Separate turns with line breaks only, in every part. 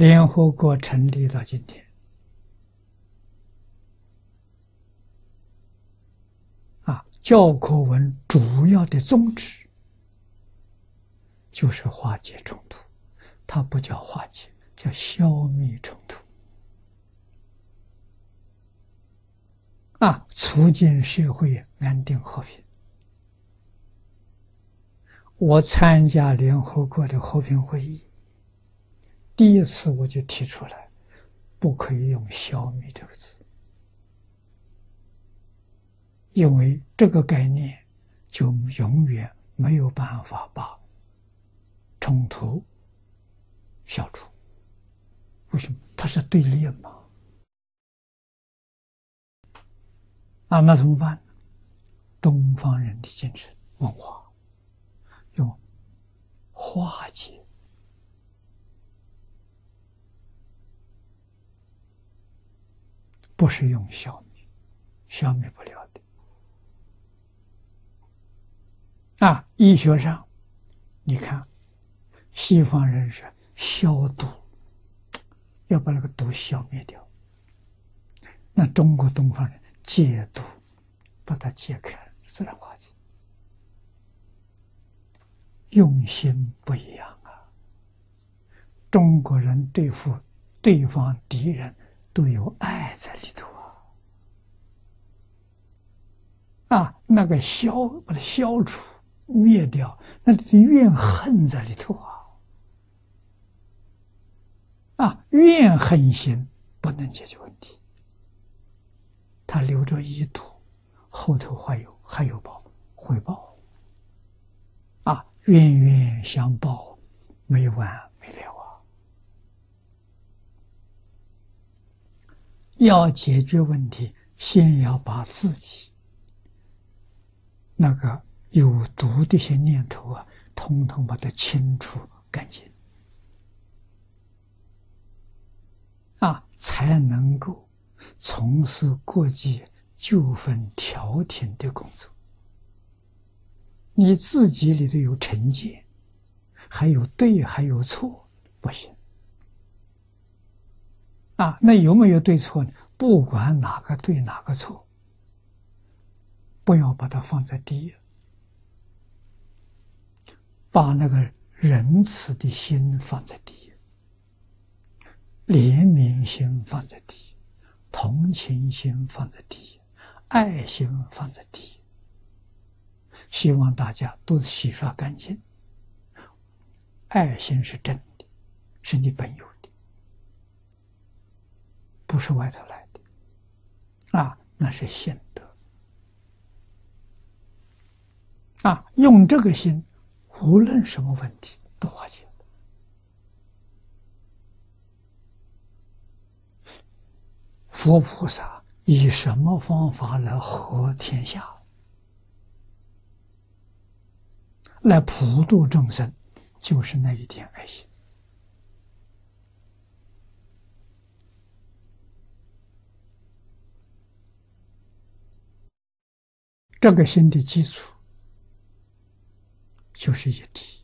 联合国成立到今天，啊，教科文主要的宗旨就是化解冲突，它不叫化解，叫消灭冲突，啊，促进社会安定和平。我参加联合国的和平会议。第一次我就提出来，不可以用“消灭”这个字，因为这个概念就永远没有办法把冲突消除。为什么？它是对立嘛？啊，那怎么办？东方人的精神文化，用化解。不是用消灭，消灭不了的。啊，医学上，你看，西方人是消毒，要把那个毒消灭掉。那中国东方人解毒，把它解开，自然化解。用心不一样啊！中国人对付对方敌人。都有爱在里头啊！啊，那个消把它消除灭掉，那里的怨恨在里头啊！啊，怨恨心不能解决问题，他留着一堵，后头还有还有报回报啊，冤冤相报，没完。要解决问题，先要把自己那个有毒的一些念头啊，统统把它清除干净，啊，才能够从事国际纠纷调停的工作。你自己里头有成见，还有对，还有错，不行。啊，那有没有对错呢？不管哪个对哪个错，不要把它放在第一，把那个仁慈的心放在第一，怜悯心放在第一，同情心放在第一，爱心放在第一。希望大家都洗刷干净，爱心是真的，是你本有的。不是外头来的，啊，那是心德，啊，用这个心，无论什么问题都化解。佛菩萨以什么方法来和天下，来普度众生，就是那一点爱心。这个心的基础就是一体。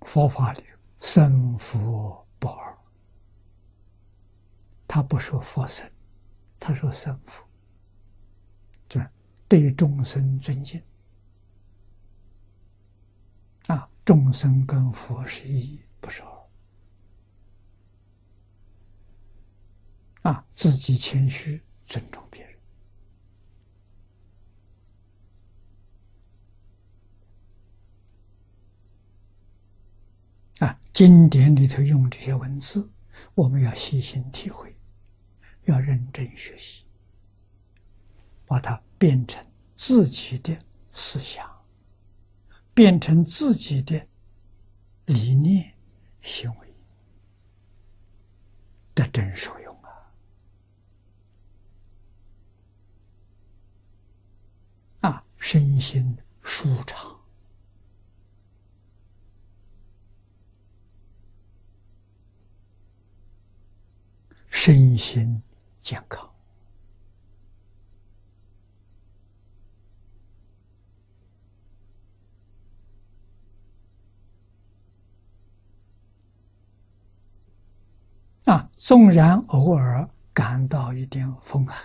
佛法里生佛不二，他不说佛生，他说生佛，对对众生尊敬啊，众生跟佛是一，不是二啊，自己谦虚尊重。经典里头用这些文字，我们要细心体会，要认真学习，把它变成自己的思想，变成自己的理念、行为，得真受用啊！啊，身心舒畅。身心健康啊纵然偶尔感到一点风寒，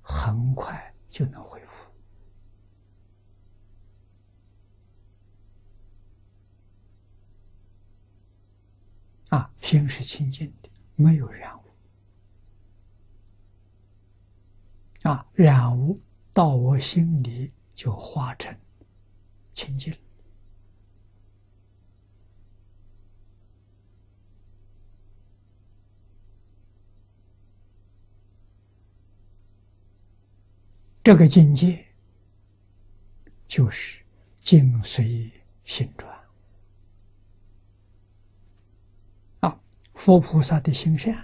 很快就能恢复。啊，心是清净，没有染污。啊，染污到我心里就化成清净。这个境界就是境随心转啊！佛菩萨的形象，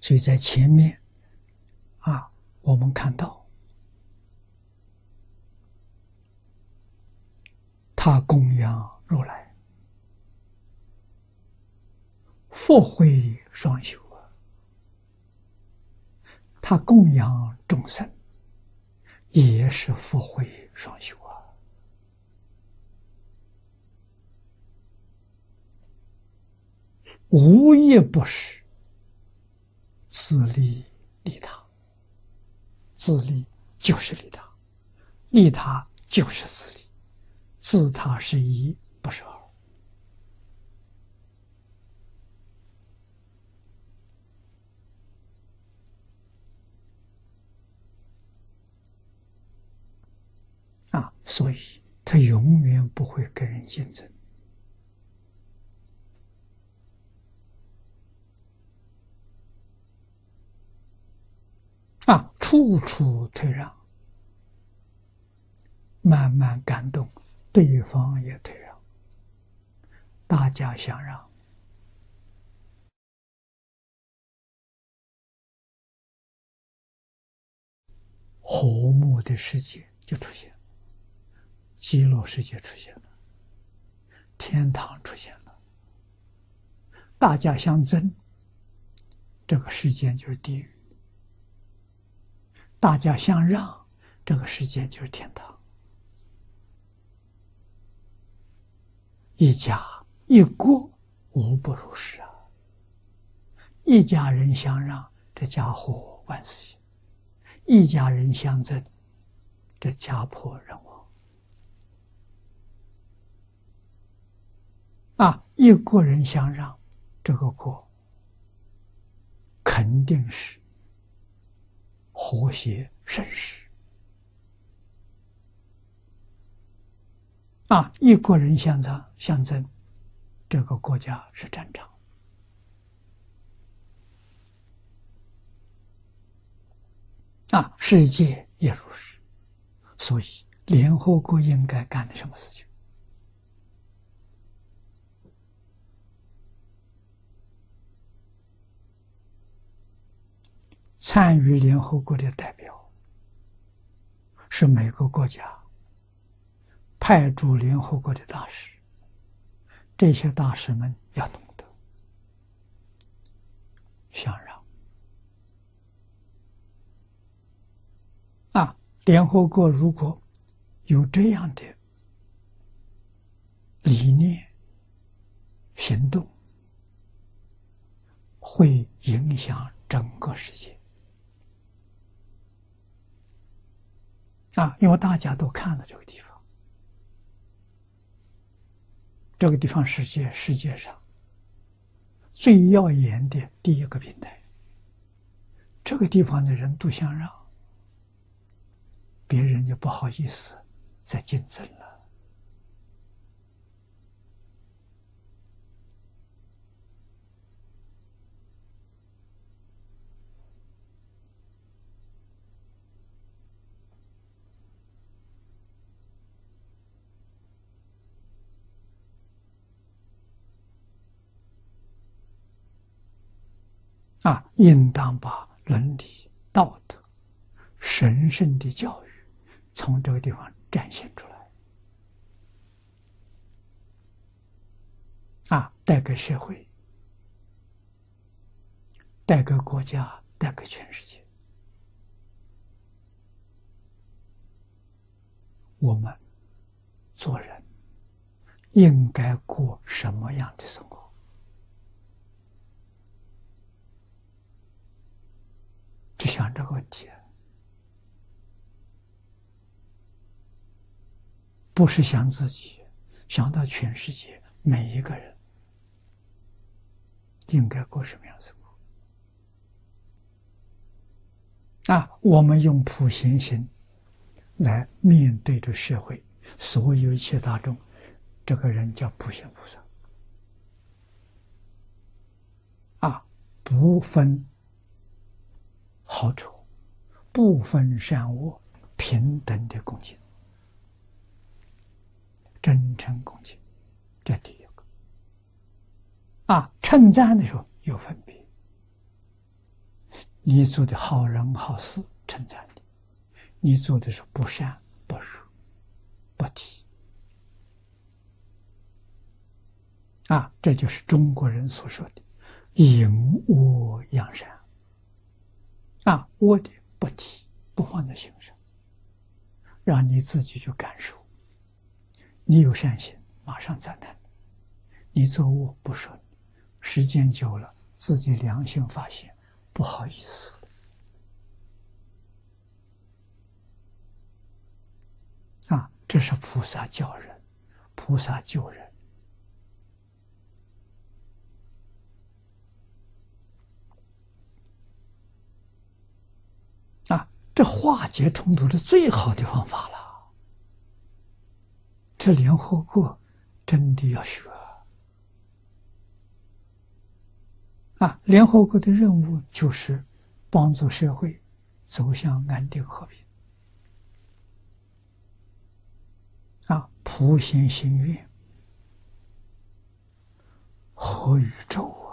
所以在前面啊，我们看到他供养如来，佛慧双修啊。他供养众生，也是福慧双修无一不是自利利他，自利就是利他，利他就是自利，自他是一，不是二。啊，所以他永远不会跟人竞争，处处退让，慢慢感动，对方也退让，大家相让，和睦的世界就出现。极乐世界出现了，天堂出现了，大家相争，这个世界就是地狱；大家相让，这个世界就是天堂。一家一国无不如是啊！一家人相让，这家和万事兴；一家人相争，这家破人亡。啊，一国人相让，这个国肯定是和谐盛世。啊，一国人相争，相争，这个国家是战场。啊，世界也如是。所以，联合国应该干的什么事情？参与联合国的代表是每个国家派驻联合国的大使，这些大使们要懂得相让。啊，联合国如果有这样的理念、行动，会影响整个世界。啊，因为大家都看到这个地方，这个地方世界世界上最耀眼的第一个平台，这个地方的人都想让，别人就不好意思再竞争了。啊，应当把伦理道德、神圣的教育从这个地方展现出来，啊，带给社会，带给国家，带给全世界。我们做人应该过什么样的生活？就想这个问题，不是想自己，想到全世界每一个人应该过什么样生活？啊，我们用普贤心来面对着社会，所有一切大众，这个人叫普贤菩萨。啊，不分。好处，不分善恶，平等的恭敬，真诚恭敬，这第一个。啊，称赞的时候有分别，你做的好人好事，称赞你；你做的是不善不辱不提。啊，这就是中国人所说的“隐恶扬善”。啊，我的不提，不放在心上，让你自己去感受。你有善心，马上赞叹；你做恶，不说。时间久了，自己良心发现，不好意思。啊，这是菩萨教人，菩萨救人。这化解冲突的最好的方法了。这联合国真的要学啊！联合国的任务就是帮助社会走向安定和平啊！普贤心愿和宇宙。